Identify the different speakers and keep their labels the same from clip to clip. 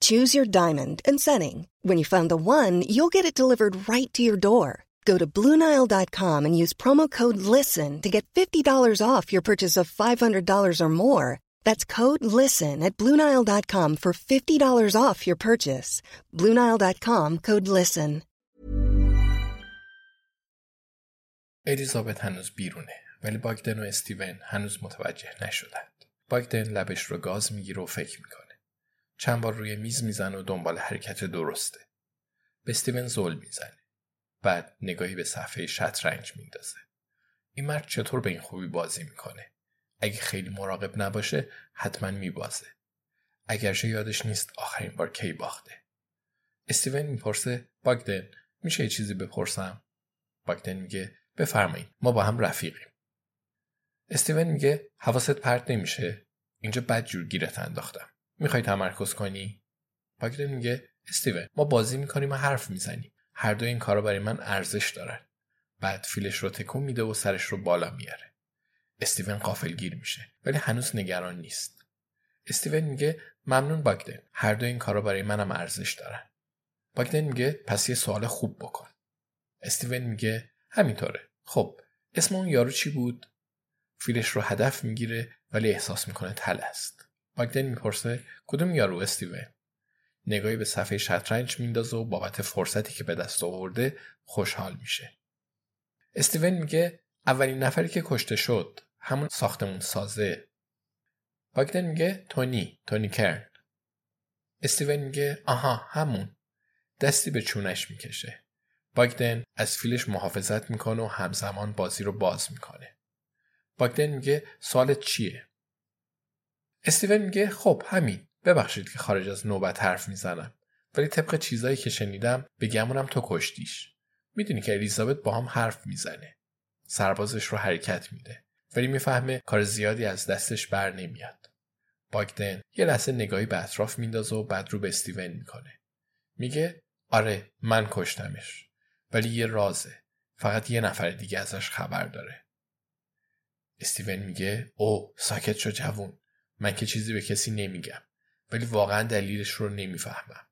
Speaker 1: Choose your diamond and setting. When you find the one, you'll get it delivered right to your door. Go to Bluenile.com and use promo code LISTEN to get $50 off your purchase of $500 or more. That's code LISTEN at Bluenile.com for $50 off your purchase. Bluenile.com code LISTEN.
Speaker 2: الیزابت هنوز بیرونه ولی باگدن و استیون هنوز متوجه نشدند. باگدن لبش رو گاز میگیره و فکر میکنه. چند بار روی میز می‌زنه و دنبال حرکت درسته. به استیون زل می‌زنه. بعد نگاهی به صفحه شطرنج میندازه. این مرد چطور به این خوبی بازی می‌کنه؟ اگه خیلی مراقب نباشه حتما میبازه. اگرچه یادش نیست آخرین بار کی باخته. استیون می‌پرسه باگدن میشه یه چیزی بپرسم؟ باگدن میگه بفرمایید ما با هم رفیقیم. استیون میگه حواست پرت نمیشه اینجا بد جور گیرت انداختم. می‌خوای تمرکز کنی؟ باگدن میگه استیون ما بازی می‌کنیم و حرف می‌زنیم. هر دو این کارا برای من ارزش دارن. بعد فیلش رو تکون میده و سرش رو بالا میاره. استیون گیر میشه ولی هنوز نگران نیست. استیون میگه ممنون باگدن. هر دو این کارا برای منم ارزش دارن. باگدن میگه پس یه سوال خوب بکن. استیون میگه همینطوره. خب اسم اون یارو چی بود؟ فیلش رو هدف می‌گیره ولی احساس می‌کنه تل است. باگدن می‌پرسه کدوم یارو استیون؟ نگاهی به صفحه شطرنج میندازه و بابت فرصتی که به دست آورده خوشحال میشه. استیون میگه اولین نفری که کشته شد همون ساختمون سازه. باگدن میگه تونی، تونی کرن. استیون میگه آها همون. دستی به چونش می‌کشه. باگدن از فیلش محافظت می‌کنه و همزمان بازی رو باز می‌کنه. باگدن میگه سوالت چیه؟ استیون میگه خب همین. ببخشید که خارج از نوبت حرف می‌زنم. ولی طبق چیزایی که شنیدم به گمونم تو کشتیش. می‌دونی که الیزابت با هم حرف می‌زنه. سربازش رو حرکت میده. ولی می‌فهمه کار زیادی از دستش بر نمیاد. باگدن یه لحظه نگاهی به اطراف میندازه و بعد رو به استیون می‌کنه. میگه آره من کشتمش. ولی یه رازه. فقط یه نفر دیگه ازش خبر داره. استیون میگه او ساکت شو جوون. من که چیزی به کسی نمیگم ولی واقعا دلیلش رو نمی‌فهمم.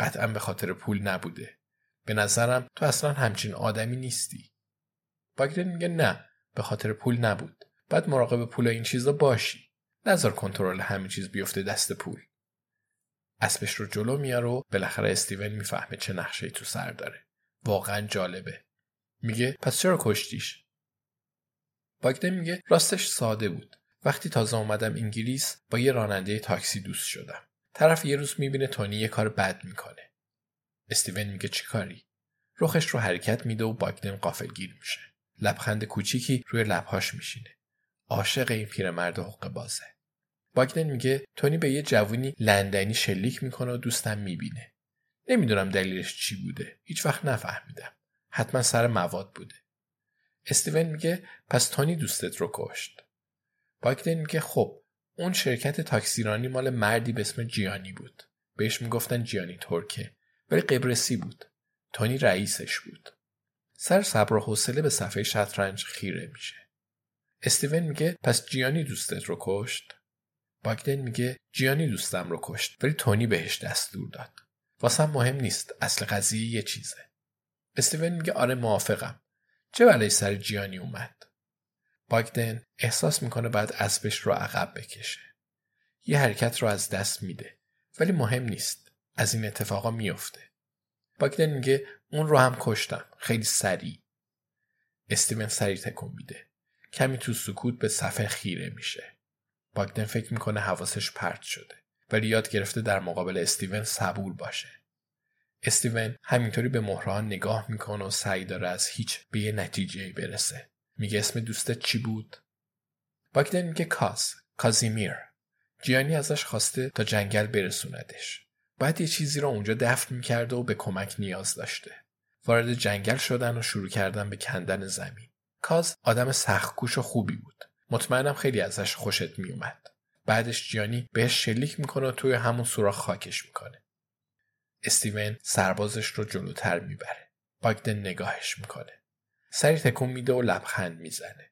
Speaker 2: قطعا به خاطر پول نبوده. به نظرم تو اصلا همچین آدمی نیستی. باگدن میگه نه به خاطر پول نبود. بعد مراقب پول این چیزا باشی. نظر کنترل همه چیز بیفته دست پول. اسبش رو جلو میاره و بالاخره استیون می‌فهمه چه نقشه تو سر داره. واقعا جالبه. میگه پس چرا کشتیش؟ باگدن میگه راستش ساده بود. وقتی تازه اومدم انگلیس با یه راننده تاکسی دوست شدم. طرف یه روز می‌بینه تونی یه کار بد می‌کنه. استیون میگه چی کاری؟ رخش رو حرکت میده و باگدن قافلگیر میشه. لبخند کوچیکی روی لبهاش میشینه. عاشق این پیرمرد حق بازه. باگدن میگه تونی به یه جوونی لندنی شلیک می‌کنه و دوستم می‌بینه. نمی‌دونم دلیلش چی بوده. هیچ وقت نفهمیدم. حتما سر مواد بوده. استیون میگه پس تونی دوستت رو کشت. باگدن میگه خب اون شرکت تاکسیرانی مال مردی به اسم جیانی بود. بهش می‌گفتن جیانی ترکه. ولی قبرسی بود. تونی رئیسش بود. سر صبر و حوصله به صفحه شطرنج خیره میشه. استیون میگه پس جیانی دوستت رو کشت؟ باگدن میگه جیانی دوستم رو کشت. ولی تونی بهش دستور داد. واسم مهم نیست. اصل قضیه یه چیزه. استیون میگه آره موافقم. چه بلایی سر جیانی اومد؟ باگدن احساس می‌کنه بعد اسبش رو عقب بکشه. یه حرکت رو از دست میده ولی مهم نیست. از این اتفاقا میفته. باگدن میگه اون رو هم کشتم خیلی سریع استیون سریع تکون میده کمی تو سکوت به صفحه خیره میشه باگدن فکر می‌کنه حواسش پرت شده ولی یاد گرفته در مقابل استیون صبور باشه استیون همینطوری به مهران نگاه می‌کنه و سعی داره از هیچ به یه نتیجه برسه میگه اسم دوستت چی بود؟ باگدن میگه کاز کازیمیر. جیانی ازش خواسته تا جنگل برسوندش. باید یه چیزی رو اونجا دفن می‌کرده و به کمک نیاز داشته. وارد جنگل شدن و شروع کردن به کندن زمین. کاز آدم سختکوش و خوبی بود. مطمئنم خیلی ازش خوشت میومد بعدش جیانی بهش شلیک می‌کنه و توی همون سوراخ خاکش می‌کنه. استیون سربازش رو جلوتر می‌بره. باگدن نگاهش می‌کنه. سری تکون میده و لبخند می‌زنه.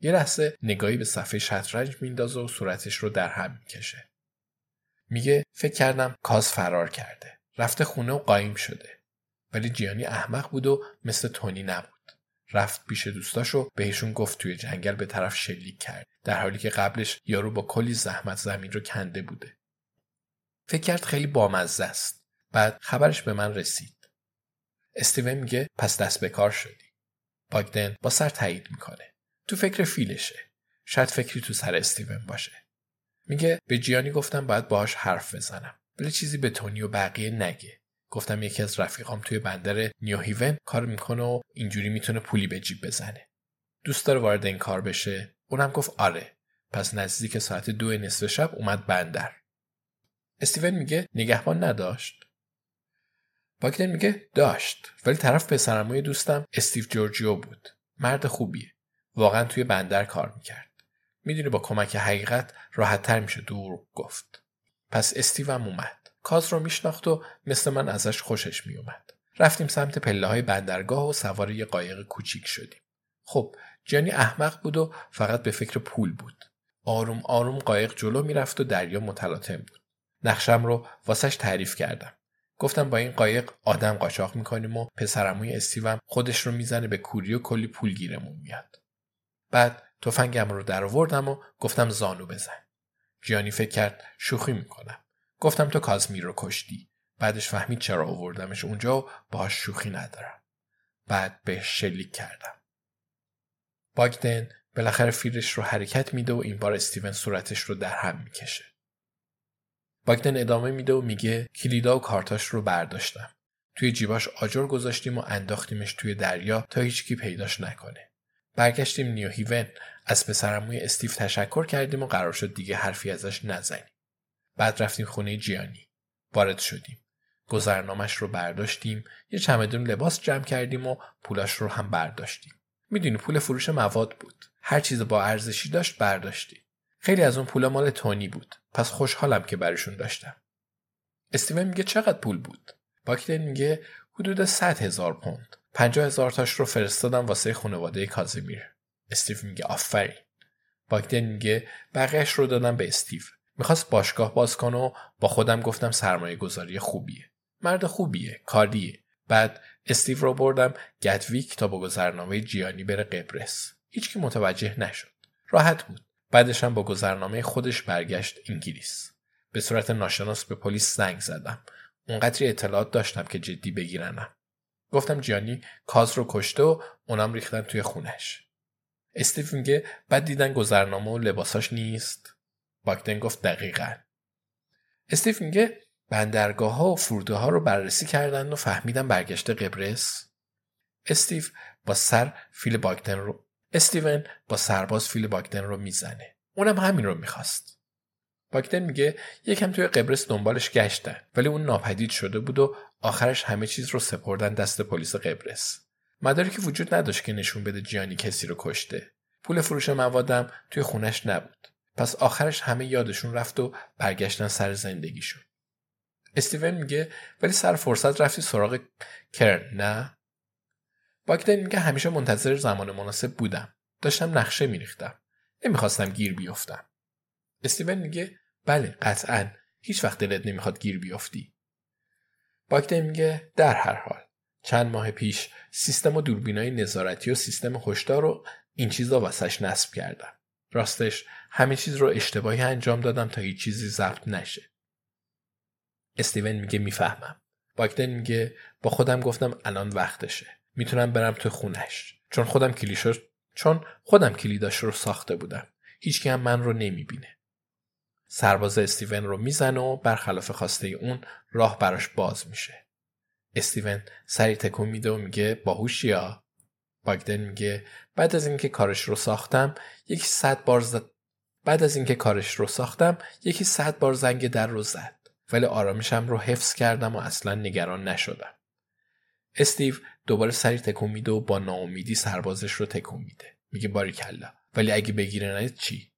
Speaker 2: یه لحظه نگاهی به صفحه شطرنج میندازه و صورتش رو در هم می‌کشه. میگه فکر کردم کاز فرار کرده. رفته خونه و قایم شده. ولی جیانی احمق بود و مثل تونی نبود. رفت پیش دوستاش و بهشون گفت توی جنگل به طرف شلیک کرد در حالی که قبلش یارو با کلی زحمت زمین رو کنده بوده. فکر کرد خیلی بامزه است. بعد خبرش به من رسید. استیون میگه پس دست به کار شدی. باگدن با سر تایید می‌کنه. تو فکر فیلشه. شاید فکری تو سر استیون باشه. میگه به جیانی گفتم باید باهاش حرف بزنم. ولی چیزی به تونی و بقیه نگه. گفتم یکی از رفیقام توی بندر نیوهیون کار می‌کنه و اینجوری می‌تونه پولی به جیب بزنه. دوست داره وارد این کار بشه. اونم گفت آره. پس نزدیک ساعت دو نصف شب اومد بندر. استیون میگه نگهبان نداشت. باگدن میگه داشت ولی طرف پسرموی دوستم استیو جورجیو بود مرد خوبیه واقعا توی بندر کار می‌کرد می‌دونی با کمک حقیقت راحتتر میشه دور گفت پس استیوم اومد کاز رو میشناخت و مثل من ازش خوشش میومد. رفتیم سمت پله های بندرگاه و سوار یه قایق کوچیک شدیم. خب جانی احمق بود و فقط به فکر پول بود. آروم آروم قایق جلو می‌رفت و دریا متلاطم بود. نقشم رو واسش تعریف کردم. گفتم با این قایق آدم قاچاق می‌کنیم و پسرموی استیوم خودش رو می‌زنه به کوری و کلی پول گیرمون میاد. بعد تفنگم رو در آوردم و گفتم زانو بزن. جیانی فکر کرد شوخی می‌کنم. گفتم تو کازمیر رو کشتی بعدش فهمید چرا آوردمش اونجا و باهاش شوخی ندارم بعد بهش شلیک کردم باگدن بالاخره فیرش رو حرکت میده و این بار استیون صورتش رو در هم می‌کشه باگدن ادامه میده و میگه کلیدا و کارتاش رو برداشتم. توی جیباش آجر گذاشتیم و انداختیمش توی دریا تا هیچکی پیداش نکنه. برگشتیم نیو هیون. از پسرموی استیو تشکر کردیم و قرار شد دیگه حرفی ازش نزنیم. بعد رفتیم خونه جیانی. وارد شدیم. گذرنامش رو برداشتیم. یه چمدون لباس جمع کردیم و پولاش رو هم برداشتیم. می‌دونی پول فروش مواد بود. هر چیز با ارزشی داشت برداشتیم. خیلی از اون پولا مال تونی بود پس خوشحالم که برشون داشتم استیون میگه چقدر پول بود باکتن میگه حدود 100 هزار پوند 50 هزار تاش رو فرستادم واسه خانواده کازیمیر استیو میگه آفرین باکتن میگه بقیهش رو دادم به استیو می‌خواست باشگاه باز کنه و با خودم گفتم سرمایه گذاری خوبیه. مرد خوبیه. کاریه. بعد استیو رو بردم گدویک تا با گذرنامه جیانی بره قبرس. هیچکی متوجه نشد. راحت بود. بعدش هم با گذرنامه خودش برگشت انگلیس. به صورت ناشناس به پلیس زنگ زدم. اونقدری اطلاعات داشتم که جدی بگیرنم. گفتم جیانی کاز رو کشته و اونم ریختن توی خونش. استیو میگه بعد دیدن گذرنامه و لباساش نیست باکدن گفت دقیقا استیف میگه بندرگاه ها و فرودگاه ها رو بررسی کردن و فهمیدن برگشته قبرس استیو با سر فیل باگدن رو استیون با سرباز فیل باگدن رو می‌زنه. اونم همین رو می‌خواست. باگدن میگه یکم توی قبرس دنبالش گشتن ولی اون ناپدید شده بود و آخرش همه چیز رو سپردن دست پلیس قبرس. مدارکی وجود نداشت که نشون بده جیانی کسی رو کشته. پول فروش موادم توی خونش نبود. پس آخرش همه یادشون رفت و برگشتن سر زندگیشون. استیون میگه ولی سر فرصت رفتی سراغ کرن نه؟ باگدن میگه همیشه منتظر زمان مناسب بودم. داشتم نقشه میریختم. نمی‌خواستم گیر بیفتم. استیون میگه بله قطعا. هیچ وقت دلت نمی‌خواد گیر بیفتی. باگدن میگه در هر حال. چند ماه پیش سیستم و دوربینای نظارتی و سیستم هشدار رو این چیزا واسش نصب کردم. راستش همه چیز رو اشتباهی انجام دادم تا هیچ چیزی ضبط نشه. استیون میگه می‌فهمم. باگدن میگه با خودم گفتم الان وقتشه. می‌تونم برم تو خونش. چون خودم کلیشو چون خودم کلیداش رو ساخته بودم. هیچکی هم من رو نمی‌بینه. سرباز استیون رو می‌زنه و برخلاف خواسته اون راه براش باز میشه. استیون سری تکون میده و میگه باهوشی یا؟ باگدن میگه بعد از اینکه کارش رو ساختم یکی صد بار زد بعد از اینکه کارش رو ساختم یکی صد بار زنگ در رو زد. ولی آرامشم رو حفظ کردم و اصلا نگران نشدم. استیو دوباره سری تکون میده و با ناامیدی سربازش رو تکون میده. میگه باری کلا ولی اگه بگیره نید چی؟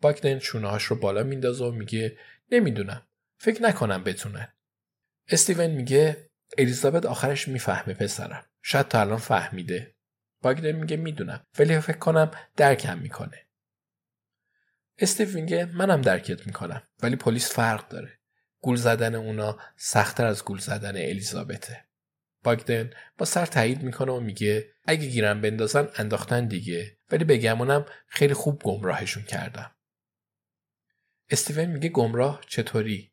Speaker 2: باگدن چونه رو بالا میندازه و میگه نمی‌دونم. فکر نکنم بتونن استیون میگه الیزابت آخرش می‌فهمه پسرم. شاید تا الان فهمیده. باگدن میگه می‌دونم ولی فکر کنم درکم می‌کنه. استیو میگه منم درکت می‌کنم ولی پلیس فرق داره. گول زدن اونا سختتر از گول زدن الیزابته. باگدن با سر تایید می‌کنه و میگه اگه گیرم بندازن انداختن دیگه. ولی بگمونم خیلی خوب گمراهشون کردم. استیون میگه گمراه چطوری؟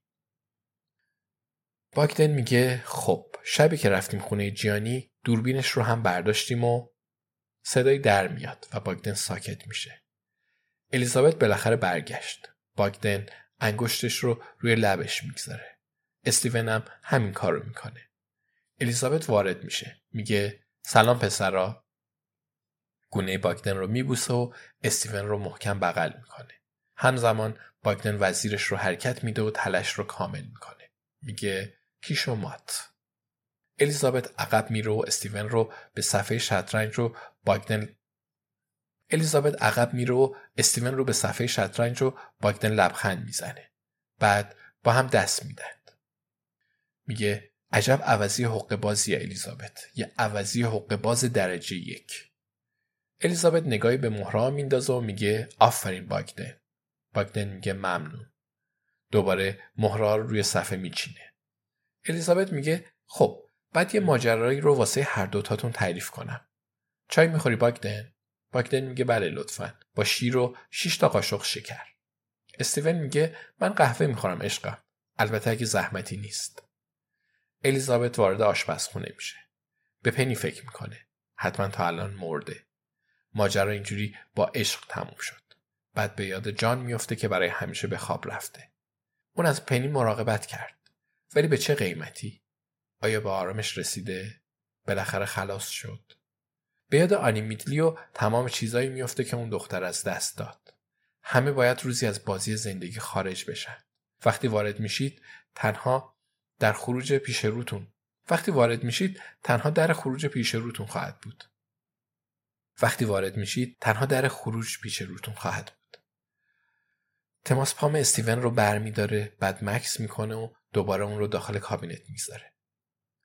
Speaker 2: باگدن میگه خب شبی که رفتیم خونه جیانی دوربینش رو هم برداشتیم و صدای در میاد و باگدن ساکت میشه. الیزابت بالاخره برگشت. باگدن انگشتش رو روی لبش می‌گذاره. استیون هم همین کار رو می‌کنه. الیزابت وارد میشه. میگه سلام پسرا. گونه باگدن رو میبوسه و استیون رو محکم بغل می‌کنه. همزمان باگدن وزیرش رو حرکت میده و تلش رو کامل می‌کنه. میگه کیش و مات الیزابت عقب میره و استیون رو به صفحه شطرنج رو باگدن الیزابت عقب میره و استیون رو به صفحه شطرنج رو باگدن لبخند می‌زنه. بعد با هم دست میدن میگه عجب عوضی حق بازی الیزابت. یه عوضی حق باز درجه یک. الیزابت نگاهی به مهرا میندازه و میگه آفرین باگدن. باگدن میگه ممنون. دوباره مهرا رو روی صفحه میچینه. الیزابت میگه خب بعد یه ماجرایی رو واسه هر دوتاتون تعریف کنم. چای می‌خوری باگدن؟ باگدن میگه بله لطفا. با شیر و 6 تا قاشق شکر. استیون میگه من قهوه می‌خورم عشقم. البته اگه زحمتی نیست. الیزابت وارد آشپزخونه میشه. به پنی فکر می‌کنه. حتما تا الان مرده. ماجرا اینجوری با عشق تموم شد. بعد به یاد جان میفته که برای همیشه به خواب رفته. اون از پنی مراقبت کرد. ولی به چه قیمتی؟ آیا به آرامش رسیده؟ بالاخره خلاص شد. به یاد آنی میدلی و تمام چیزایی میفته که اون دختر از دست داد. همه باید روزی از بازی زندگی خارج بشن. وقتی وارد میشید تنها در خروج پیش روتون. وقتی وارد میشید تنها در خروج پیش روتون خواهد بود. وقتی وارد میشید تنها در خروج پیش روتون خواهد بود. تماس پام استیون رو برمیداره بعد مکس می‌کنه و دوباره اون رو داخل کابینت می‌ذاره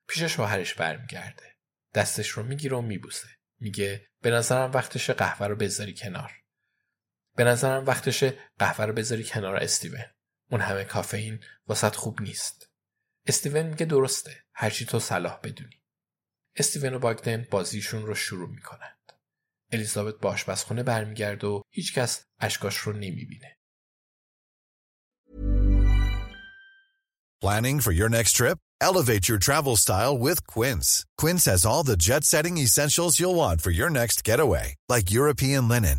Speaker 2: پیش شوهرش برمیگرده. دستش رو می‌گیره و میبوسه. میگه به نظرم وقتش قهوه رو بذاری کنار. به نظرم وقتش قهوه رو بذاری کنار استیون. اون همه کافئین واسط خوب نیست. استیون میگه درسته هرچی تو صلاح بدونی استیون و باگدن بازیشون رو شروع می‌کنند الیزابت با آشپزخونه برمیگرده و هیچکس اشکاش رو نمی‌بینه
Speaker 3: Planning for your next trip? Elevate your travel style with Quince. Quince has all the jet-setting essentials you'll want for your next getaway, like European linen,